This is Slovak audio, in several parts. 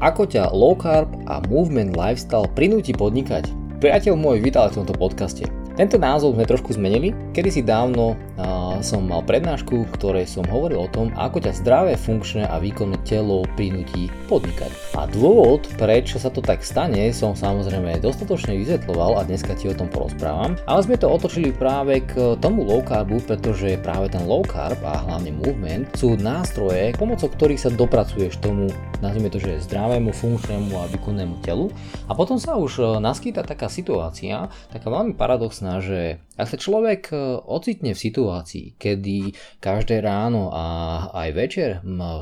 Ako ťa low carb a movement lifestyle prinúti podnikať? Priateľ môj, vítaj v tomto podcaste. Tento názov sme trošku zmenili. Kedy si dávno som mal prednášku, ktorej som hovoril o tom, ako ťa zdravé, funkčné a výkonné telo prinúti podnikať. A dôvod, prečo sa to tak stane, som samozrejme dostatočne vysvetloval a dneska ti o tom porozprávam. Ale sme to otočili práve k tomu low carbu, pretože práve ten low carb a hlavne movement sú nástroje, pomocou ktorých sa dopracuješ tomu, nazvime to, že zdravému, funkčnému a výkonnému telu. A potom sa už naskýta taká situácia, taká veľmi paradoxná že ak sa človek e, ocitne v situácii, kedy každé ráno a aj večer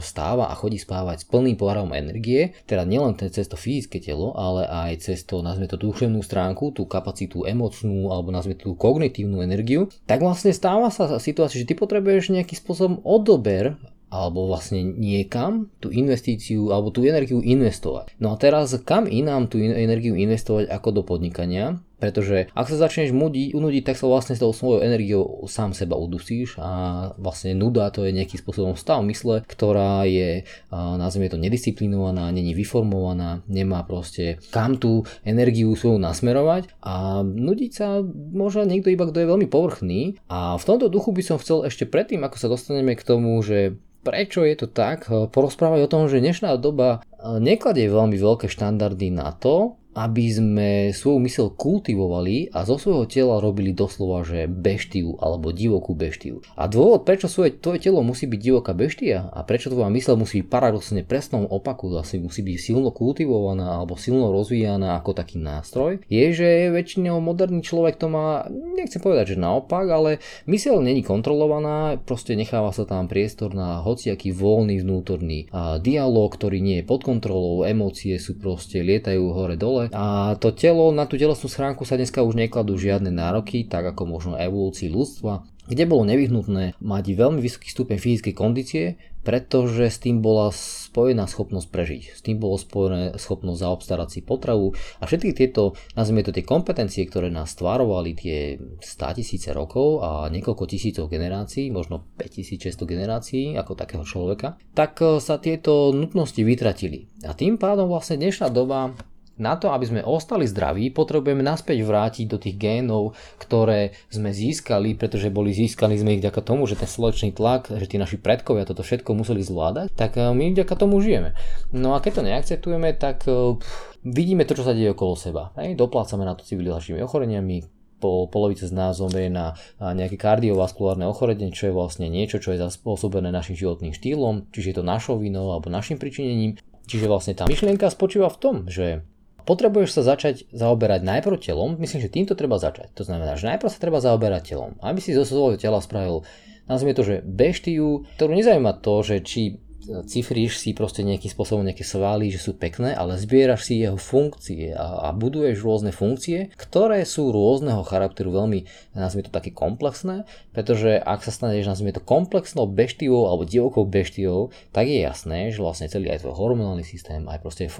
vstáva a chodí spávať s plným pohárom energie, teda nielen cez to fyzické telo, ale aj cez to, nazvime to duševnú stránku, tú kapacitu emocnú alebo nazvime tú kognitívnu energiu, tak vlastne stáva sa situácia, že ty potrebuješ nejaký spôsobom odober alebo vlastne niekam tú investíciu alebo tú energiu investovať. No a teraz kam inám tú energiu investovať ako do podnikania? Pretože ak sa začneš mudiť, unudiť, tak sa vlastne s tou svojou energiou sám seba udusíš a vlastne nuda to je nejakým spôsobom stav mysle, ktorá je, nazvime to, nedisciplinovaná, není vyformovaná, nemá proste kam tú energiu svoju nasmerovať a nudiť sa môže niekto iba, kto je veľmi povrchný. A v tomto duchu by som chcel ešte predtým, ako sa dostaneme k tomu, že prečo je to tak, porozprávať o tom, že dnešná doba nekladie veľmi veľké štandardy na to, aby sme svoju mysel kultivovali a zo svojho tela robili doslova, že beštiu alebo divokú beštiu. A dôvod, prečo svoje, tvoje telo musí byť divoká beštia a prečo tvoja mysel musí byť paradoxne presnom opaku, asi musí byť silno kultivovaná alebo silno rozvíjaná ako taký nástroj, je, že väčšinou moderný človek to má, nechcem povedať, že naopak, ale mysel není kontrolovaná, proste necháva sa tam priestor na hociaký voľný vnútorný dialog, ktorý nie je pod kontrolou, emócie sú proste lietajú hore a to telo, na tú telesnú schránku sa dneska už nekladú žiadne nároky, tak ako možno evolúcii ľudstva, kde bolo nevyhnutné mať veľmi vysoký stupeň fyzickej kondície, pretože s tým bola spojená schopnosť prežiť. S tým bolo spojené schopnosť zaobstarať si potravu a všetky tieto, nazvime to tie kompetencie, ktoré nás stvarovali tie 100 tisíce rokov a niekoľko tisícov generácií, možno 5600 generácií ako takého človeka, tak sa tieto nutnosti vytratili. A tým pádom vlastne dnešná doba na to, aby sme ostali zdraví, potrebujeme naspäť vrátiť do tých génov, ktoré sme získali, pretože boli získali sme ich vďaka tomu, že ten slečný tlak, že tí naši predkovia toto všetko museli zvládať, tak eh, my vďaka tomu žijeme. No a keď to neakceptujeme, tak eh, pff, vidíme to, čo sa deje okolo seba. Hej? Doplácame na to civilizačnými ochoreniami, po polovice z nás zomrie na nejaké kardiovaskulárne ochorenie, čo je vlastne niečo, čo je zaspôsobené našim životným štýlom, čiže je to našou vinou alebo našim pričinením. Čiže vlastne tá myšlienka spočíva v tom, že potrebuješ sa začať zaoberať najprv telom, myslím, že týmto treba začať. To znamená, že najprv sa treba zaoberať telom. Aby si zo svojho tela spravil, nazvime to, že beštiu, ktorú nezaujíma to, že či cifríš si proste nejakým spôsobom nejaké svaly, že sú pekné, ale zbieraš si jeho funkcie a, a buduješ rôzne funkcie, ktoré sú rôzneho charakteru veľmi, nazvime to také komplexné, pretože ak sa staneš, nazvime to komplexnou beštiou alebo divokou beštiou, tak je jasné, že vlastne celý aj tvoj hormonálny systém, aj proste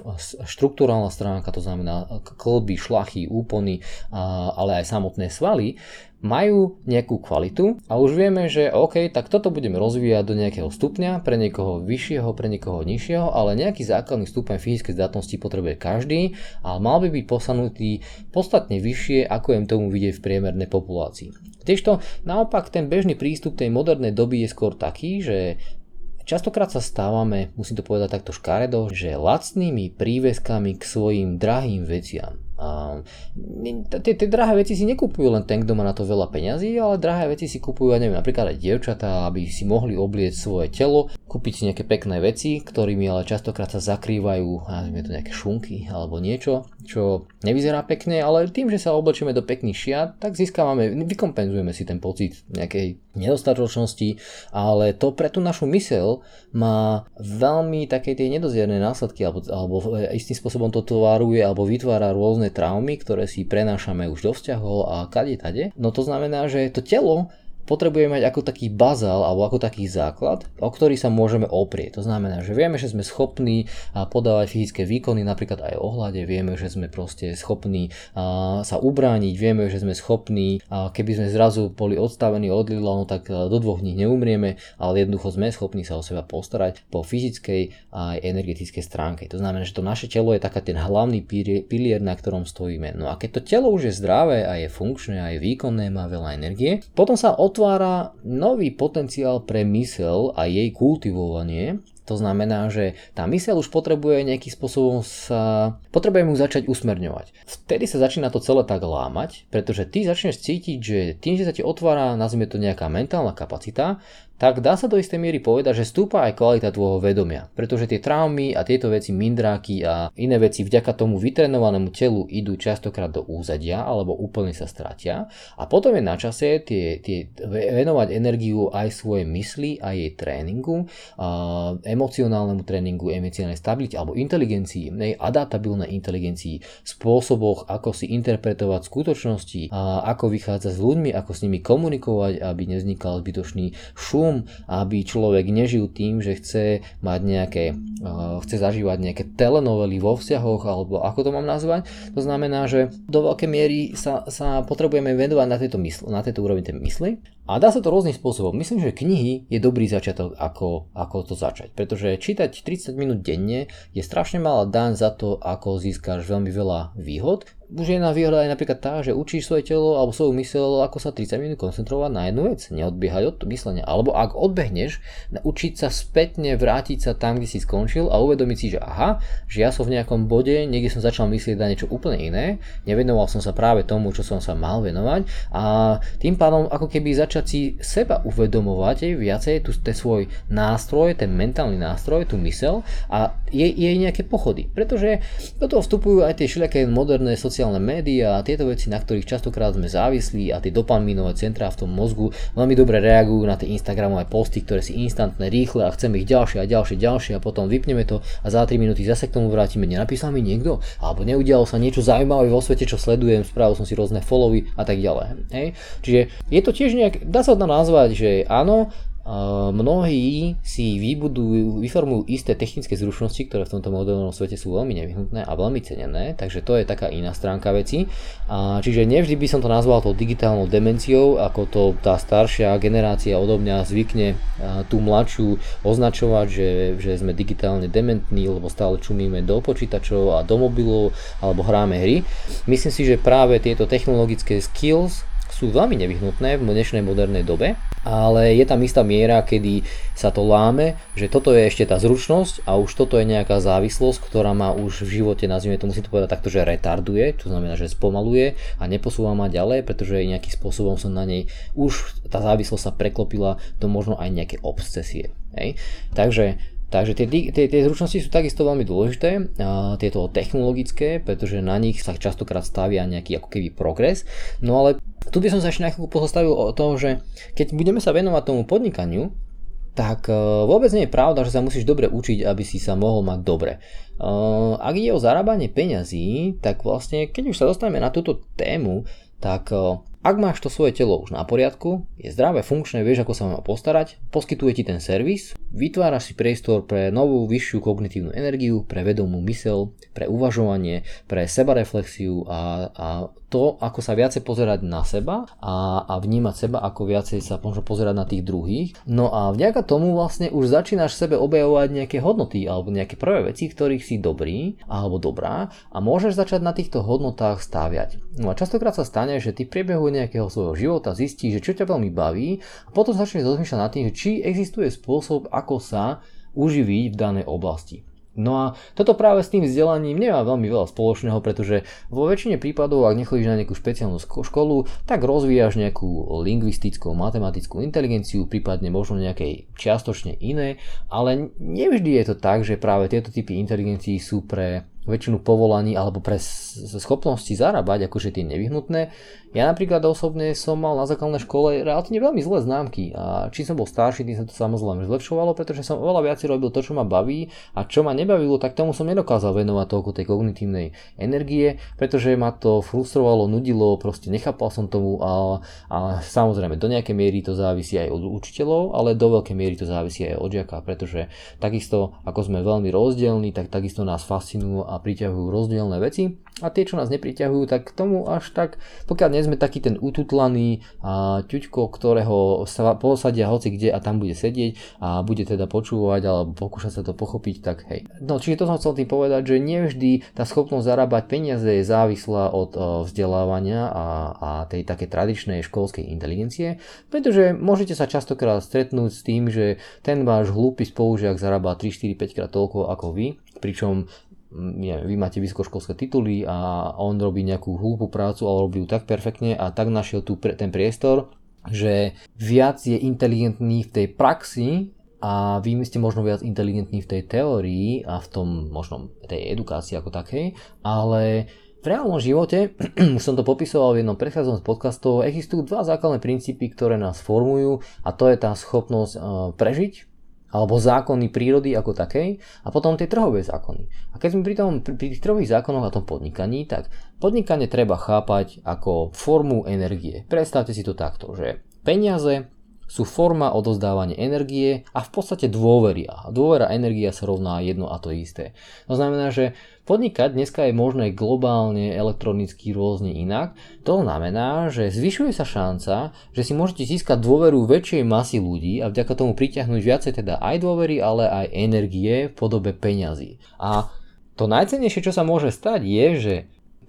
štruktúrálna stránka, to znamená klby, šlachy, úpony, ale aj samotné svaly, majú nejakú kvalitu a už vieme, že OK, tak toto budeme rozvíjať do nejakého stupňa, pre niekoho vyššieho, pre niekoho nižšieho, ale nejaký základný stupeň fyzickej zdatnosti potrebuje každý a mal by byť posanutý podstatne vyššie, ako im tomu vidieť v priemernej populácii. Tiežto naopak ten bežný prístup tej modernej doby je skôr taký, že Častokrát sa stávame, musím to povedať takto škaredo, že lacnými prívezkami k svojim drahým veciam a tie, drahé veci si nekupujú len ten, kto má na to veľa peňazí, ale drahé veci si kupujú, neviem, napríklad aj dievčatá, aby si mohli oblieť svoje telo, kúpiť si nejaké pekné veci, ktorými ale častokrát sa zakrývajú, neviem, to nejaké šunky alebo niečo, čo nevyzerá pekne, ale tým, že sa oblečieme do pekných šiat, tak získavame, vykompenzujeme si ten pocit nejakej nedostatočnosti, ale to pre tú našu mysel má veľmi také tie nedozierne následky, alebo, alebo istým spôsobom to tvaruje alebo vytvára rôzne traumy, ktoré si prenášame už do vzťahov a kade tade. No to znamená, že to telo potrebujeme mať ako taký bazál alebo ako taký základ, o ktorý sa môžeme oprieť. To znamená, že vieme, že sme schopní podávať fyzické výkony, napríklad aj ohľade, vieme, že sme proste schopní sa ubrániť, vieme, že sme schopní, keby sme zrazu boli odstavení od Lidla, no tak do dvoch dní neumrieme, ale jednoducho sme schopní sa o seba postarať po fyzickej a aj energetickej stránke. To znamená, že to naše telo je taká ten hlavný pilier, na ktorom stojíme. No a keď to telo už je zdravé a je funkčné a je výkonné, má veľa energie, potom sa otvára nový potenciál pre mysel a jej kultivovanie to znamená, že tá myseľ už potrebuje nejakým spôsobom sa... Potrebuje mu začať usmerňovať. Vtedy sa začína to celé tak lámať, pretože ty začneš cítiť, že tým, že sa ti otvára, nazvime to nejaká mentálna kapacita, tak dá sa do istej miery povedať, že stúpa aj kvalita tvojho vedomia. Pretože tie traumy a tieto veci, mindráky a iné veci vďaka tomu vytrenovanému telu idú častokrát do úzadia alebo úplne sa stratia. A potom je na čase tie, tie, venovať energiu aj svojej mysli a jej tréningu, a emocionálnemu tréningu, emocionálnej stabilite alebo inteligencii, nej adaptabilnej inteligencii, spôsoboch, ako si interpretovať skutočnosti, a ako vychádzať s ľuďmi, ako s nimi komunikovať, aby nevznikal zbytočný šum tom, aby človek nežil tým, že chce mať nejaké, uh, chce zažívať nejaké telenovely vo vzťahoch, alebo ako to mám nazvať. To znamená, že do veľkej miery sa, sa potrebujeme venovať na tejto, mysl, na tejto úrovni tej mysli. A dá sa to rôznym spôsobom. Myslím, že knihy je dobrý začiatok, ako, ako to začať. Pretože čítať 30 minút denne je strašne malá daň za to, ako získaš veľmi veľa výhod už jedna výhoda je napríklad tá, že učíš svoje telo alebo svoju mysel, ako sa 30 minút koncentrovať na jednu vec, neodbiehať od myslenia. Alebo ak odbehneš, učiť sa spätne vrátiť sa tam, kde si skončil a uvedomiť si, že aha, že ja som v nejakom bode, niekde som začal myslieť na niečo úplne iné, nevenoval som sa práve tomu, čo som sa mal venovať a tým pádom ako keby začať si seba uvedomovať viacej tu ten svoj nástroj, ten mentálny nástroj, tú mysel a jej, jej nejaké pochody. Pretože do toho vstupujú aj tie všelijaké moderné sociálne sociálne médiá a tieto veci, na ktorých častokrát sme závislí a tie dopaminové centrá v tom mozgu veľmi dobre reagujú na tie Instagramové posty, ktoré si instantné, rýchle a chceme ich ďalšie a ďalšie, ďalšie a potom vypneme to a za 3 minúty zase k tomu vrátime. Nenapísal mi niekto? Alebo neudialo sa niečo zaujímavé vo svete, čo sledujem, spravil som si rôzne followy a tak ďalej. Hej? Čiže je to tiež nejak, dá sa to nazvať, že áno, mnohí si vybudujú, vyformujú isté technické zručnosti, ktoré v tomto modelnom svete sú veľmi nevyhnutné a veľmi cenené, takže to je taká iná stránka veci. A čiže nevždy by som to nazval tou digitálnou demenciou, ako to tá staršia generácia odo mňa zvykne tú mladšiu označovať, že, že sme digitálne dementní, lebo stále čumíme do počítačov a do mobilov alebo hráme hry. Myslím si, že práve tieto technologické skills sú veľmi nevyhnutné v dnešnej modernej dobe, ale je tam istá miera, kedy sa to láme, že toto je ešte tá zručnosť a už toto je nejaká závislosť, ktorá ma už v živote, nazvime to, musím to povedať takto, že retarduje, to znamená, že spomaluje a neposúva ma ďalej, pretože nejakým spôsobom som na nej, už tá závislosť sa preklopila do možno aj nejaké obsesie. Hej? Takže Takže tie, tie, tie zručnosti sú takisto veľmi dôležité, tieto technologické, pretože na nich sa častokrát stavia nejaký ako keby progres. No ale tu by som sa ešte nejakú pozostavil o tom, že keď budeme sa venovať tomu podnikaniu, tak e, vôbec nie je pravda, že sa musíš dobre učiť, aby si sa mohol mať dobre. E, ak ide o zarábanie peňazí, tak vlastne keď už sa dostaneme na túto tému, tak e, ak máš to svoje telo už na poriadku, je zdravé, funkčné, vieš ako sa má postarať, poskytuje ti ten servis, vytváraš si priestor pre novú vyššiu kognitívnu energiu, pre vedomú mysel, pre uvažovanie, pre sebareflexiu a, a to, ako sa viacej pozerať na seba a, a vnímať seba, ako viacej sa možno pozerať na tých druhých. No a vďaka tomu vlastne už začínaš sebe objavovať nejaké hodnoty alebo nejaké prvé veci, ktorých si dobrý alebo dobrá a môžeš začať na týchto hodnotách stáviať. No a častokrát sa stane, že ty priebehu nejakého svojho života zistí, že čo ťa veľmi baví a potom začneš rozmýšľať nad tým, či existuje spôsob, ako sa uživiť v danej oblasti. No a toto práve s tým vzdelaním nemá veľmi veľa spoločného, pretože vo väčšine prípadov, ak nechodíš na nejakú špeciálnu školu, tak rozvíjaš nejakú lingvistickú, matematickú inteligenciu, prípadne možno nejakej čiastočne iné, ale nevždy je to tak, že práve tieto typy inteligencií sú pre väčšinu povolaní alebo pre schopnosti zarábať, akože tie nevyhnutné. Ja napríklad osobne som mal na základnej škole relatívne veľmi zlé známky a čím som bol starší, tým sa to samozrejme zlepšovalo, pretože som oveľa viac robil to, čo ma baví a čo ma nebavilo, tak tomu som nedokázal venovať toľko tej kognitívnej energie, pretože ma to frustrovalo, nudilo, proste nechápal som tomu a, a samozrejme do nejakej miery to závisí aj od učiteľov, ale do veľkej miery to závisí aj od žiaka, pretože takisto ako sme veľmi rozdielni, tak takisto nás fascinujú a priťahujú rozdielne veci a tie, čo nás nepriťahujú, tak tomu až tak, pokiaľ nie sme taký ten ututlaný a ťuďko, ktorého sa posadia hoci kde a tam bude sedieť a bude teda počúvať alebo pokúšať sa to pochopiť, tak hej. No čiže to som chcel tým povedať, že nevždy tá schopnosť zarábať peniaze je závislá od vzdelávania a, a tej také tradičnej školskej inteligencie, pretože môžete sa častokrát stretnúť s tým, že ten váš hlúpy spolužiak zarába 3, 4, 5 krát toľko ako vy, pričom nie, vy máte vysokoškolské tituly a on robí nejakú hlúpu prácu, ale robí ju tak perfektne a tak našiel tu pre, ten priestor, že viac je inteligentný v tej praxi a vy ste možno viac inteligentní v tej teórii a v tom možno tej edukácii ako takej, ale v reálnom živote, už som to popisoval v jednom z podcastov, existujú dva základné princípy, ktoré nás formujú a to je tá schopnosť uh, prežiť alebo zákony prírody ako takej a potom tie trhové zákony. A keď sme pri, tom, pri tých trhových zákonoch a tom podnikaní, tak podnikanie treba chápať ako formu energie. Predstavte si to takto, že peniaze sú forma odozdávania energie a v podstate dôvery. A dôvera energia sa rovná jedno a to isté. To znamená, že podnikať dneska je možné globálne, elektronicky, rôzne inak. To znamená, že zvyšuje sa šanca, že si môžete získať dôveru väčšej masy ľudí a vďaka tomu priťahnuť viacej teda aj dôvery, ale aj energie v podobe peňazí. A to najcennejšie, čo sa môže stať, je, že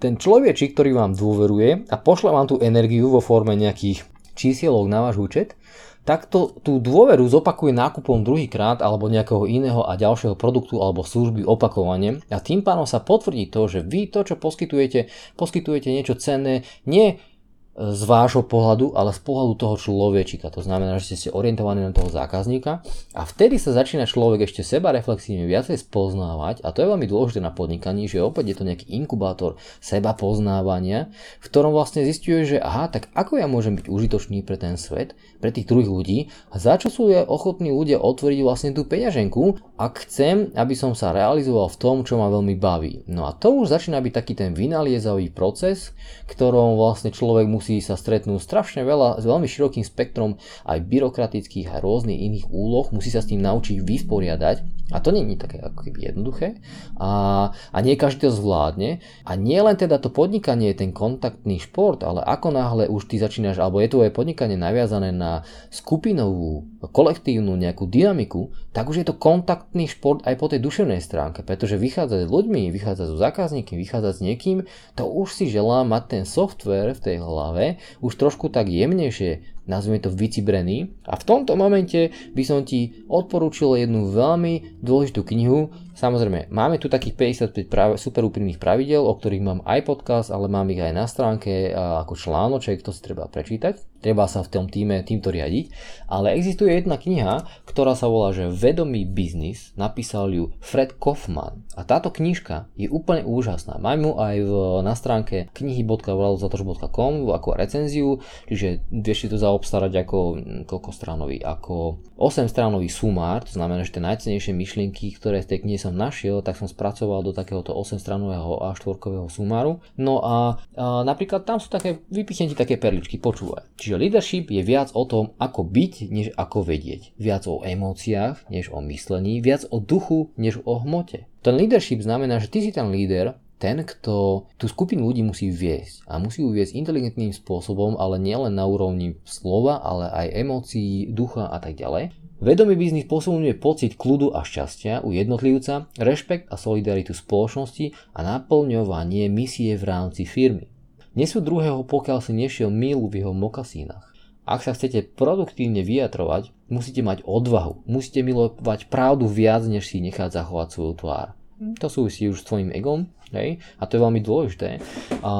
ten človečik, ktorý vám dôveruje a pošle vám tú energiu vo forme nejakých čísielok na váš účet, takto tú dôveru zopakuje nákupom druhýkrát alebo nejakého iného a ďalšieho produktu alebo služby opakovane. A tým pádom sa potvrdí to, že vy to, čo poskytujete, poskytujete niečo cenné, nie z vášho pohľadu, ale z pohľadu toho človečika. To znamená, že ste orientovaní na toho zákazníka a vtedy sa začína človek ešte seba reflexívne viacej spoznávať a to je veľmi dôležité na podnikaní, že opäť je to nejaký inkubátor seba poznávania, v ktorom vlastne zistuje, že aha, tak ako ja môžem byť užitočný pre ten svet, pre tých druhých ľudí a za čo sú ochotní ľudia otvoriť vlastne tú peňaženku, ak chcem, aby som sa realizoval v tom, čo ma veľmi baví. No a to už začína byť taký ten vynaliezavý proces, ktorom vlastne človek musí musí sa stretnúť strašne veľa, s veľmi širokým spektrom aj byrokratických a rôznych iných úloh, musí sa s tým naučiť vysporiadať a to je také ako keby jednoduché. A, a nie každý to zvládne. A nie len teda to podnikanie je ten kontaktný šport, ale ako náhle už ty začínaš, alebo je tvoje podnikanie naviazané na skupinovú, kolektívnu nejakú dynamiku, tak už je to kontaktný šport aj po tej duševnej stránke, pretože vychádzať s ľuďmi, vychádzať so zákazníkmi, vychádzať s niekým, to už si želá mať ten software v tej hlave, už trošku tak jemnejšie, nazvime to vycibrený. A v tomto momente by som ti odporúčil jednu veľmi dôležitú knihu, Samozrejme, máme tu takých 55 prav- super úprimných pravidel, o ktorých mám aj podcast, ale mám ich aj na stránke ako článoček, to si treba prečítať. Treba sa v tom týme týmto riadiť. Ale existuje jedna kniha, ktorá sa volá, že Vedomý biznis, napísal ju Fred Kaufman. A táto knižka je úplne úžasná. Mám ju aj v, na stránke knihy.vladozatoš.com ako recenziu, čiže vieš si to zaobstarať ako koľko stránový, ako 8 stránový sumár, to znamená, že tie najcenejšie myšlienky, ktoré v tej knihe som som našiel, tak som spracoval do takéhoto 8-stranového A4 sumáru. No a, a napríklad tam sú také, vypichnem ti také perličky, počúvaj. Čiže leadership je viac o tom, ako byť, než ako vedieť. Viac o emóciách, než o myslení, viac o duchu, než o hmote. Ten leadership znamená, že ty si ten líder, ten, kto tú skupinu ľudí musí viesť. A musí ju viesť inteligentným spôsobom, ale nielen na úrovni slova, ale aj emócií, ducha a tak ďalej. Vedomý biznis posunuje pocit kľudu a šťastia u jednotlivca, rešpekt a solidaritu spoločnosti a naplňovanie misie v rámci firmy. Nesú druhého, pokiaľ si nešiel milu v jeho mokasínach. Ak sa chcete produktívne vyjadrovať, musíte mať odvahu. Musíte milovať pravdu viac, než si nechať zachovať svoju tvár. To súvisí už s tvojim egom, hej? a to je veľmi dôležité. A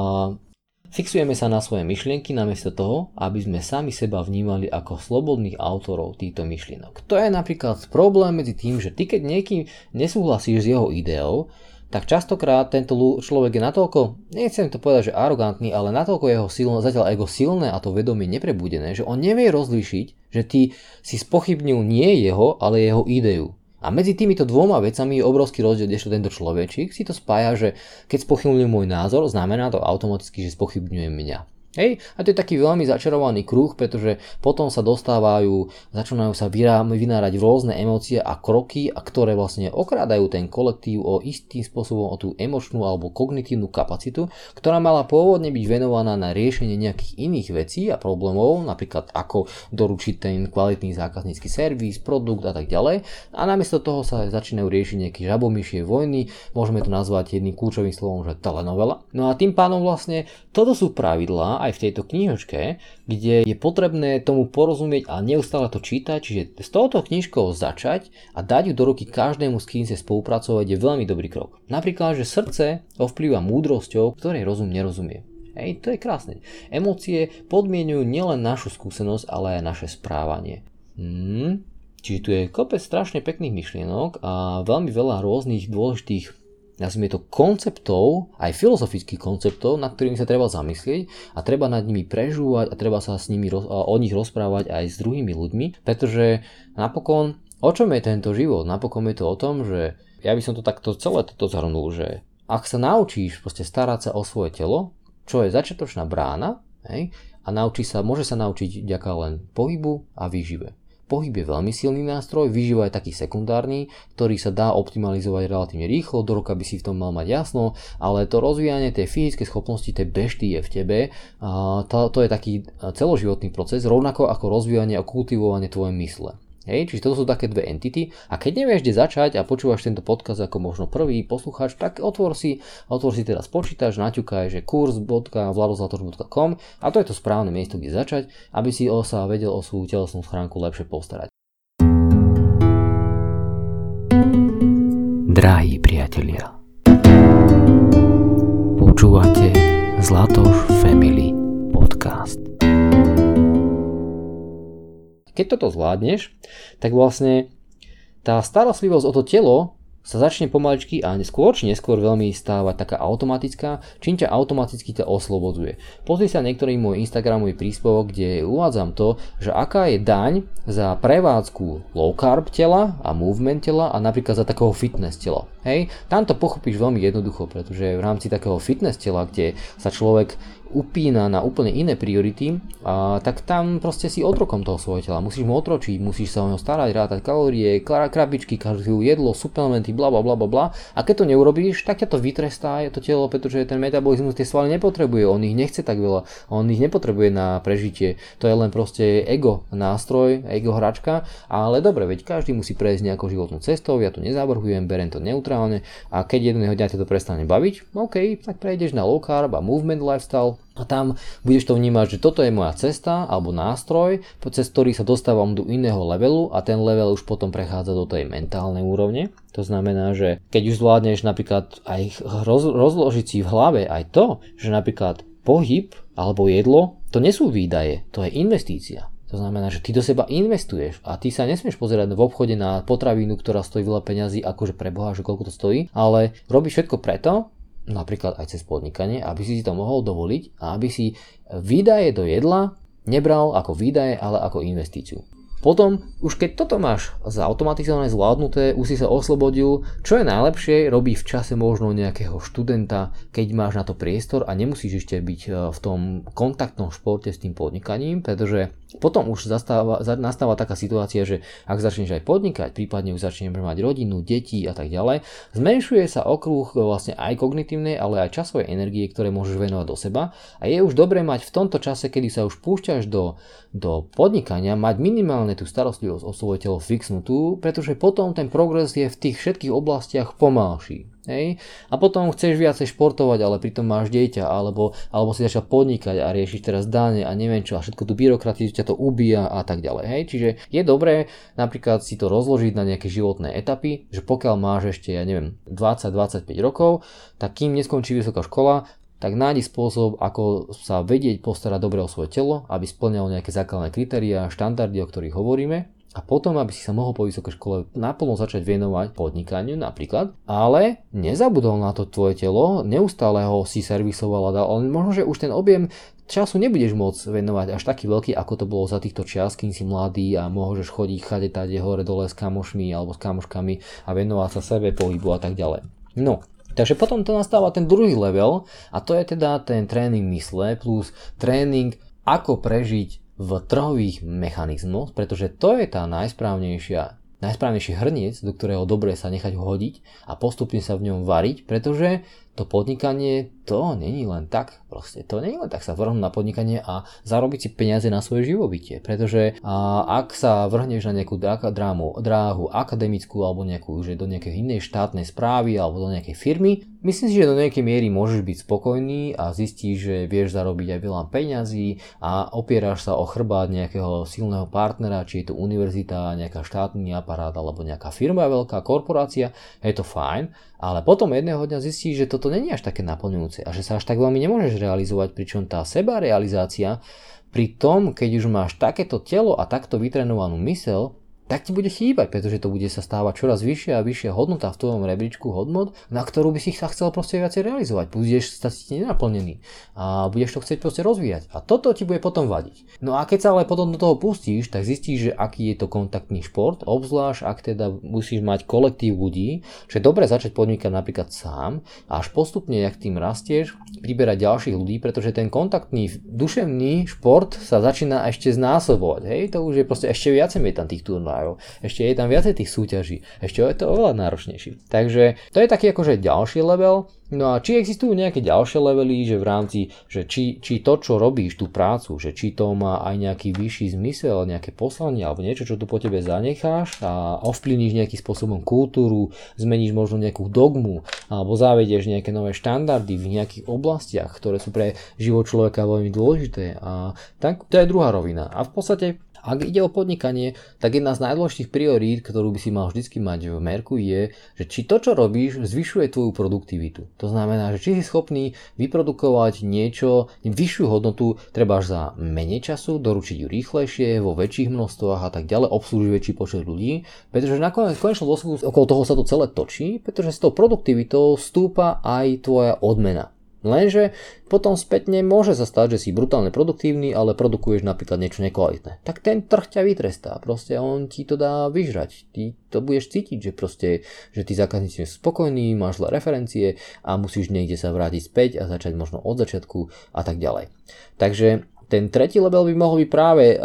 Fixujeme sa na svoje myšlienky namiesto toho, aby sme sami seba vnímali ako slobodných autorov týchto myšlienok. To je napríklad problém medzi tým, že ty keď niekým nesúhlasíš s jeho ideou, tak častokrát tento človek je natoľko, nechcem to povedať, že arogantný, ale natoľko jeho silné, zatiaľ ego silné a to vedomie neprebudené, že on nevie rozlíšiť, že ty si spochybnil nie jeho, ale jeho ideu. A medzi týmito dvoma vecami je obrovský rozdiel, kdežto tento človečík si to spája, že keď spochybňuje môj názor, znamená to automaticky, že spochybňuje mňa. Hej? A to je taký veľmi začarovaný kruh, pretože potom sa dostávajú, začínajú sa vynárať rôzne emócie a kroky, a ktoré vlastne okrádajú ten kolektív o istým spôsobom o tú emočnú alebo kognitívnu kapacitu, ktorá mala pôvodne byť venovaná na riešenie nejakých iných vecí a problémov, napríklad ako doručiť ten kvalitný zákaznícky servis, produkt a tak ďalej. A namiesto toho sa začínajú riešiť nejaké žabomyšie vojny, môžeme to nazvať jedným kľúčovým slovom, že telenovela. No a tým pánom vlastne toto sú pravidlá, aj v tejto knihočke, kde je potrebné tomu porozumieť a neustále to čítať, čiže s touto knižkou začať a dať ju do ruky každému, s kým sa spolupracovať je veľmi dobrý krok. Napríklad, že srdce ovplyvá múdrosťou, ktorej rozum nerozumie. Hej, to je krásne. Emócie podmienujú nielen našu skúsenosť, ale aj naše správanie. Hmm. Čiže tu je kopec strašne pekných myšlienok a veľmi veľa rôznych dôležitých nazvime to konceptov, aj filozofických konceptov, nad ktorými sa treba zamyslieť a treba nad nimi prežúvať a treba sa s nimi, o nich rozprávať aj s druhými ľuďmi, pretože napokon, o čom je tento život? Napokon je to o tom, že ja by som to takto celé toto zhrnul, že ak sa naučíš proste starať sa o svoje telo, čo je začiatočná brána, hej, a naučí sa, môže sa naučiť ďaká len pohybu a výžive. Pohyb je veľmi silný nástroj, výživa je taký sekundárny, ktorý sa dá optimalizovať relatívne rýchlo, do roka by si v tom mal mať jasno, ale to rozvíjanie tej fyzickej schopnosti, tej bešty je v tebe, to, to je taký celoživotný proces, rovnako ako rozvíjanie a kultivovanie tvojej mysle. Hej, čiže toto sú také dve entity a keď nevieš kde začať a počúvaš tento podcast ako možno prvý poslucháč, tak otvor si, otvor si teraz počítač, naťukaj, že kurs.vladozlatoš.com a to je to správne miesto, kde začať, aby si o sa vedel o svoju telesnú schránku lepšie postarať. Drahí priatelia, počúvate Zlatoš Family Podcast keď toto zvládneš, tak vlastne tá starostlivosť o to telo sa začne pomaličky a skôr či neskôr veľmi stávať taká automatická, čím ťa automaticky ťa oslobodzuje. Pozri sa niektorý môj Instagramový príspevok, kde uvádzam to, že aká je daň za prevádzku low carb tela a movement tela a napríklad za takého fitness tela. Hej, tam to pochopíš veľmi jednoducho, pretože v rámci takého fitness tela, kde sa človek upína na úplne iné priority, a, tak tam proste si otrokom toho svojho tela. Musíš mu otročiť, musíš sa o neho starať, rátať kalórie, krabičky, každú jedlo, suplementy, bla bla bla bla. A keď to neurobíš, tak ťa to vytrestá to telo, pretože ten metabolizmus tie svaly nepotrebuje, on ich nechce tak veľa, on ich nepotrebuje na prežitie. To je len proste ego nástroj, ego hračka, ale dobre, veď každý musí prejsť nejakou životnou cestou, ja to nezavrhujem, berem to neutrálne a keď jedného dňa to prestane baviť, OK, tak prejdeš na low carb a movement lifestyle, a tam budeš to vnímať, že toto je moja cesta alebo nástroj, cez ktorý sa dostávam do iného levelu a ten level už potom prechádza do tej mentálnej úrovne. To znamená, že keď už zvládneš napríklad aj roz, rozložiť si v hlave aj to, že napríklad pohyb alebo jedlo, to nie sú výdaje, to je investícia. To znamená, že ty do seba investuješ a ty sa nesmieš pozerať v obchode na potravinu, ktorá stojí veľa peňazí, akože preboha, že koľko to stojí, ale robíš všetko preto, napríklad aj cez podnikanie, aby si si to mohol dovoliť a aby si výdaje do jedla nebral ako výdaje, ale ako investíciu. Potom, už keď toto máš zautomatizované, zvládnuté, už si sa oslobodil, čo je najlepšie, robí v čase možno nejakého študenta, keď máš na to priestor a nemusíš ešte byť e, v tom kontaktnom športe s tým podnikaním, pretože potom už zastáva, nastáva taká situácia, že ak začneš aj podnikať, prípadne už začneš mať rodinu, deti a tak ďalej, zmenšuje sa okruh vlastne aj kognitívnej, ale aj časovej energie, ktoré môžeš venovať do seba a je už dobré mať v tomto čase, kedy sa už púšťaš do, do podnikania, mať minimálne tú starostlivosť o svoje telo fixnutú, pretože potom ten progres je v tých všetkých oblastiach pomalší. Hej? A potom chceš viacej športovať, ale pritom máš dieťa, alebo, alebo si začal podnikať a riešiš teraz dane a neviem čo, a všetko tú byrokraciu ťa to ubíja a tak ďalej. Hej? Čiže je dobré napríklad si to rozložiť na nejaké životné etapy, že pokiaľ máš ešte, ja neviem, 20-25 rokov, tak kým neskončí vysoká škola, tak nájdi spôsob, ako sa vedieť postarať dobre o svoje telo, aby splňalo nejaké základné kritériá, štandardy, o ktorých hovoríme a potom, aby si sa mohol po vysokej škole naplno začať venovať podnikaniu napríklad, ale nezabudol na to tvoje telo, neustále ho si servisoval a dal, ale možno, že už ten objem času nebudeš môcť venovať až taký veľký, ako to bolo za týchto čias, kým si mladý a môžeš chodiť chade tade hore dole s kamošmi alebo s kamoškami a venovať sa sebe, pohybu a tak ďalej. No, Takže potom to nastáva ten druhý level a to je teda ten tréning mysle plus tréning ako prežiť v trhových mechanizmoch, pretože to je tá najsprávnejšia najsprávnejší hrniec, do ktorého dobre sa nechať hodiť a postupne sa v ňom variť, pretože to podnikanie to není len tak, proste to není len tak sa vrhnúť na podnikanie a zarobiť si peniaze na svoje živobytie, pretože a, ak sa vrhneš na nejakú drámu, dráhu akademickú alebo nejakú, že do nejakej inej štátnej správy alebo do nejakej firmy, myslím si, že do nejakej miery môžeš byť spokojný a zistíš, že vieš zarobiť aj veľa peňazí a opieraš sa o chrbát nejakého silného partnera, či je to univerzita, nejaká štátny aparát alebo nejaká firma, veľká korporácia, je to fajn, ale potom jedného dňa zistíš, že toto není až také naplňujúce a že sa až tak veľmi nemôžeš realizovať, pričom tá seba realizácia pri tom, keď už máš takéto telo a takto vytrenovanú mysel, tak ti bude chýbať, pretože to bude sa stávať čoraz vyššia a vyššia hodnota v tvojom rebríčku hodnot, na ktorú by si sa chcel proste viacej realizovať. Budeš stať nenaplnený a budeš to chcieť proste rozvíjať. A toto ti bude potom vadiť. No a keď sa ale potom do toho pustíš, tak zistíš, že aký je to kontaktný šport, obzvlášť ak teda musíš mať kolektív ľudí, že je dobre začať podnikať napríklad sám až postupne, jak tým rastieš, priberať ďalších ľudí, pretože ten kontaktný duševný šport sa začína ešte znásobovať. Hej, to už je proste ešte viacej tam tých turnajov turnajov. Ešte je tam viacej tých súťaží. Ešte je to oveľa náročnejší. Takže to je taký akože ďalší level. No a či existujú nejaké ďalšie levely, že v rámci, že či, či to, čo robíš, tú prácu, že či to má aj nejaký vyšší zmysel, nejaké poslanie alebo niečo, čo tu po tebe zanecháš a ovplyvníš nejakým spôsobom kultúru, zmeníš možno nejakú dogmu alebo zavedieš nejaké nové štandardy v nejakých oblastiach, ktoré sú pre život človeka veľmi dôležité. A tak to je druhá rovina. A v podstate ak ide o podnikanie, tak jedna z najdôležitých priorít, ktorú by si mal vždy mať v merku je, že či to, čo robíš, zvyšuje tvoju produktivitu. To znamená, že či si schopný vyprodukovať niečo, vyššiu hodnotu, treba až za menej času, doručiť ju rýchlejšie, vo väčších množstvách a tak ďalej, obslúžiť väčší počet ľudí, pretože nakoniec konečnom dôsledku okolo toho sa to celé točí, pretože s tou produktivitou stúpa aj tvoja odmena. Lenže potom spätne môže sa stať, že si brutálne produktívny, ale produkuješ napríklad niečo nekvalitné. Tak ten trh ťa vytrestá, proste on ti to dá vyžrať. Ty to budeš cítiť, že proste, že tí zákazníci sú spokojní, máš zlé referencie a musíš niekde sa vrátiť späť a začať možno od začiatku a tak ďalej. Takže ten tretí level by mohol byť práve e,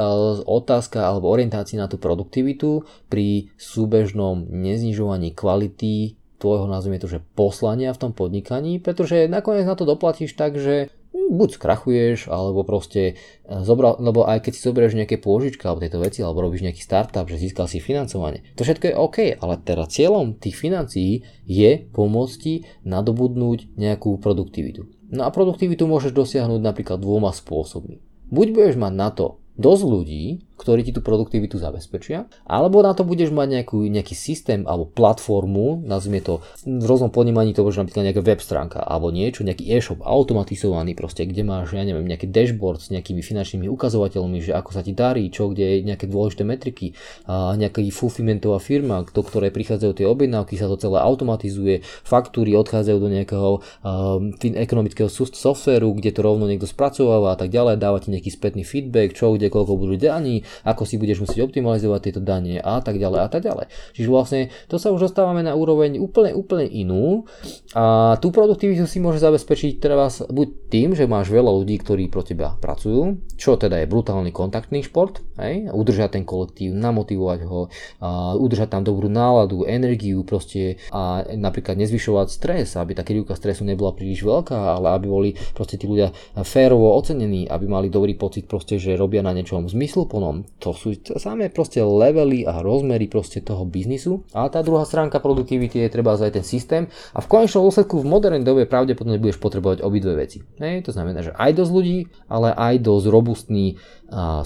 otázka alebo orientácia na tú produktivitu pri súbežnom neznižovaní kvality tvojho, nazvime to, že poslania v tom podnikaní, pretože nakoniec na to doplatíš tak, že buď skrachuješ, alebo proste e, zobral, lebo aj keď si zoberieš nejaké pôžičky alebo tieto veci, alebo robíš nejaký startup, že získal si financovanie, to všetko je OK, ale teraz cieľom tých financií je pomôcť ti nadobudnúť nejakú produktivitu. No a produktivitu môžeš dosiahnuť napríklad dvoma spôsobmi. Buď budeš mať na to dosť ľudí, ktorí ti tú produktivitu zabezpečia, alebo na to budeš mať nejakú, nejaký systém alebo platformu, nazvime to v rôznom ponímaní to môže napríklad nejaká web stránka alebo niečo, nejaký e-shop automatizovaný proste, kde máš, ja neviem, nejaký dashboard s nejakými finančnými ukazovateľmi, že ako sa ti darí, čo, kde je nejaké dôležité metriky, a nejaký fulfillmentová firma, do ktorej prichádzajú tie objednávky, sa to celé automatizuje, faktúry odchádzajú do nejakého uh, ekonomického softvéru, kde to rovno niekto spracováva a tak ďalej, dáva ti nejaký spätný feedback, čo, kde, koľko budú daní, ako si budeš musieť optimalizovať tieto danie a tak ďalej a tak ďalej. Čiže vlastne to sa už dostávame na úroveň úplne, úplne inú a tú produktivitu si môže zabezpečiť teraz buď tým, že máš veľa ľudí, ktorí pro teba pracujú, čo teda je brutálny kontaktný šport, hej, udržať ten kolektív, namotivovať ho, a udržať tam dobrú náladu, energiu proste a napríklad nezvyšovať stres, aby tá krivka stresu nebola príliš veľká, ale aby boli proste tí ľudia férovo ocenení, aby mali dobrý pocit proste, že robia na niečom zmysluplnom, to sú samé proste levely a rozmery proste toho biznisu. A tá druhá stránka produktivity je treba aj ten systém a v konečnom dôsledku v modernej dobe pravdepodobne budeš potrebovať obidve veci. Hej, to znamená, že aj dosť ľudí, ale aj dosť robustný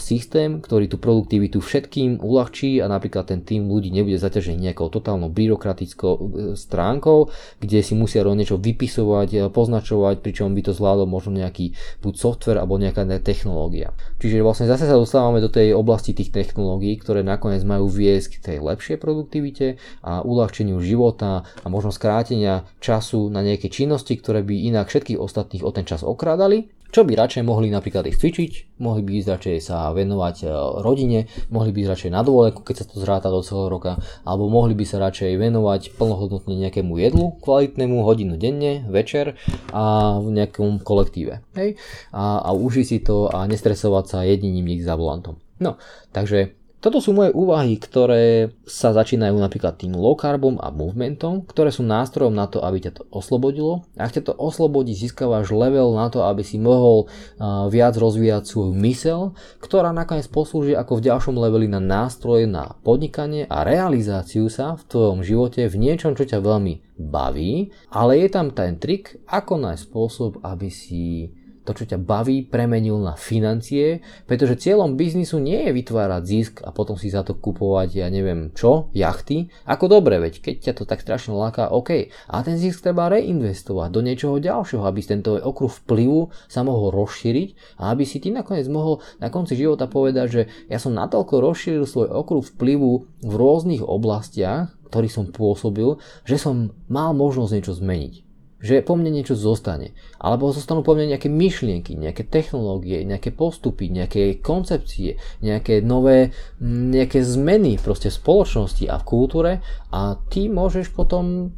systém, ktorý tú produktivitu všetkým uľahčí a napríklad ten tým ľudí nebude zaťažený nejakou totálnou byrokratickou e, stránkou, kde si musia niečo vypisovať, e, poznačovať, pričom by to zvládol možno nejaký buď software alebo nejaká technológia. Čiže vlastne zase sa dostávame do tej oblasti tých technológií, ktoré nakoniec majú viesť k tej lepšej produktivite a uľahčeniu života a možno skrátenia času na nejaké činnosti, ktoré by inak všetkých ostatných o ten čas okrádali čo by radšej mohli napríklad ich cvičiť, mohli by ísť radšej sa venovať e, rodine, mohli by ísť radšej na dovolenku, keď sa to zráta do celého roka, alebo mohli by sa radšej venovať plnohodnotne nejakému jedlu, kvalitnému, hodinu denne, večer a v nejakom kolektíve. Hej? A, a užiť si to a nestresovať sa jediným nich za volantom. No, takže toto sú moje úvahy, ktoré sa začínajú napríklad tým low carbom a movementom, ktoré sú nástrojom na to, aby ťa to oslobodilo. Ak ťa to oslobodí, získavaš level na to, aby si mohol viac rozvíjať svoju mysel, ktorá nakoniec poslúži ako v ďalšom leveli na nástroj na podnikanie a realizáciu sa v tvojom živote v niečom, čo ťa veľmi baví, ale je tam ten trik, ako nájsť spôsob, aby si to, čo ťa baví, premenil na financie, pretože cieľom biznisu nie je vytvárať zisk a potom si za to kupovať, ja neviem čo, jachty. Ako dobre, veď keď ťa to tak strašne láka, OK, a ten zisk treba reinvestovať do niečoho ďalšieho, aby tento okruh vplyvu sa mohol rozšíriť a aby si ty nakoniec mohol na konci života povedať, že ja som natoľko rozšíril svoj okruh vplyvu v rôznych oblastiach, ktorý som pôsobil, že som mal možnosť niečo zmeniť že po mne niečo zostane. Alebo zostanú po mne nejaké myšlienky, nejaké technológie, nejaké postupy, nejaké koncepcie, nejaké nové, nejaké zmeny proste v spoločnosti a v kultúre a ty môžeš potom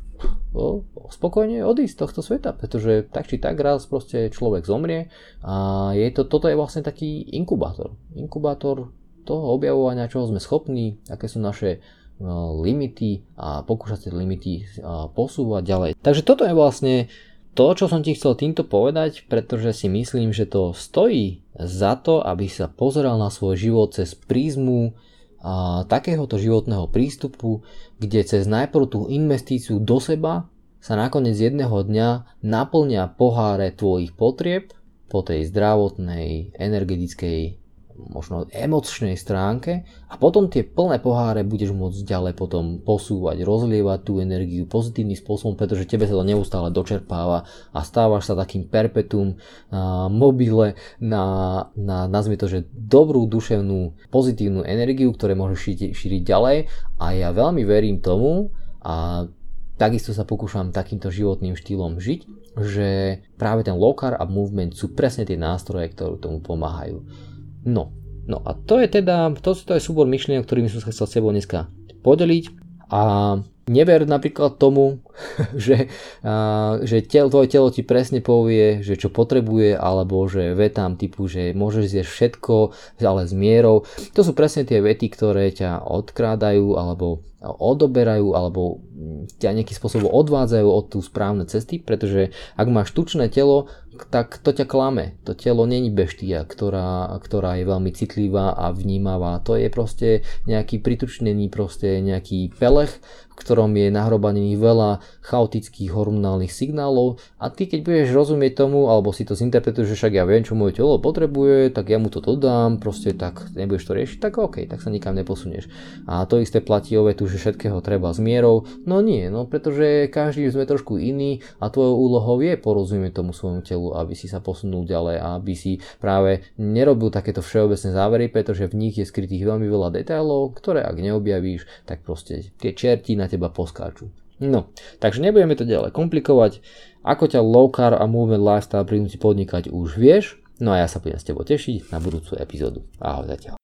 o, spokojne odísť z tohto sveta, pretože tak či tak raz proste človek zomrie a je to, toto je vlastne taký inkubátor. Inkubátor toho objavovania, čoho sme schopní, aké sú naše limity a pokúšať tie limity posúvať ďalej. Takže toto je vlastne to, čo som ti chcel týmto povedať, pretože si myslím, že to stojí za to, aby sa pozeral na svoj život cez prízmu a, takéhoto životného prístupu, kde cez najprv tú investíciu do seba sa nakoniec jedného dňa naplňa poháre tvojich potrieb po tej zdravotnej, energetickej možno emočnej stránke a potom tie plné poháre budeš môcť ďalej potom posúvať, rozlievať tú energiu pozitívnym spôsobom, pretože tebe sa to neustále dočerpáva a stávaš sa takým perpetuum mobile na, na, nazvime to, že dobrú duševnú pozitívnu energiu, ktoré môžeš šíriť, šíriť ďalej a ja veľmi verím tomu a takisto sa pokúšam takýmto životným štýlom žiť, že práve ten low carb a movement sú presne tie nástroje, ktoré tomu pomáhajú. No, no a to je teda, to, to je súbor myšlienok, ktorými som sa chcel s sebou dneska podeliť a never napríklad tomu, že, že tel, tvoje telo ti presne povie, že čo potrebuje, alebo že vetám typu, že môžeš zjesť všetko, ale s mierou. To sú presne tie vety, ktoré ťa odkrádajú, alebo odoberajú, alebo ťa nejakým spôsobom odvádzajú od tú správne cesty, pretože ak máš tučné telo, tak to ťa klame. To telo není beštia, ktorá, ktorá je veľmi citlivá a vnímavá. To je proste nejaký pritučnený proste nejaký pelech, v ktorom je nahrobanených veľa chaotických hormonálnych signálov a ty keď budeš rozumieť tomu, alebo si to zinterpretuješ, že však ja viem, čo moje telo potrebuje, tak ja mu to dodám, proste tak nebudeš to riešiť, tak OK, tak sa nikam neposunieš. A to isté platí o vetu, že všetkého treba s mierou. No nie, no pretože každý sme trošku iný a tvojou úlohou je porozumieť tomu svojmu telu, aby si sa posunul ďalej a aby si práve nerobil takéto všeobecné závery, pretože v nich je skrytých veľmi veľa detailov, ktoré ak neobjavíš, tak proste tie čerti na teba poskáču. No, takže nebudeme to ďalej komplikovať. Ako ťa low carb a movement lifestyle prinúti podnikať už vieš, no a ja sa budem s tebou tešiť na budúcu epizódu. Ahoj zatiaľ.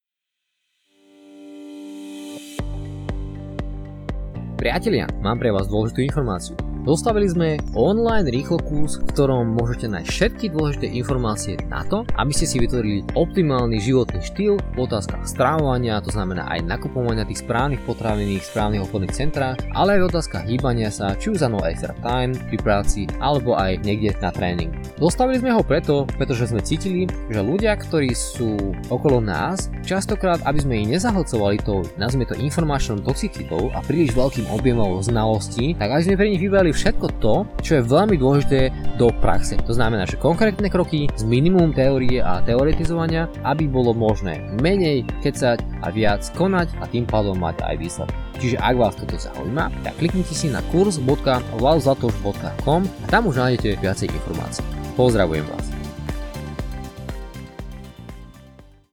Priatelia, mám pre vás dôležitú informáciu. Zostavili sme online rýchlo kurz, v ktorom môžete nájsť všetky dôležité informácie na to, aby ste si vytvorili optimálny životný štýl v otázkach strávovania, to znamená aj nakupovania tých správnych potravín v správnych obchodných centrách, ale aj v otázkach hýbania sa, či už za no extra time pri práci, alebo aj niekde na tréning. Zostavili sme ho preto, pretože sme cítili, že ľudia, ktorí sú okolo nás, častokrát, aby sme ich nezahlcovali tou, nazvime to informačnou toxicitou a príliš veľkým objemom znalostí, tak aby sme pre nich vybrali všetko to, čo je veľmi dôležité do praxe. To znamená, že konkrétne kroky s minimum teórie a teoretizovania, aby bolo možné menej kecať a viac konať a tým pádom mať aj výsledky. Čiže ak vás toto zaujíma, tak kliknite si na kurz.vlauzlatoš.com a tam už nájdete viacej informácií. Pozdravujem vás.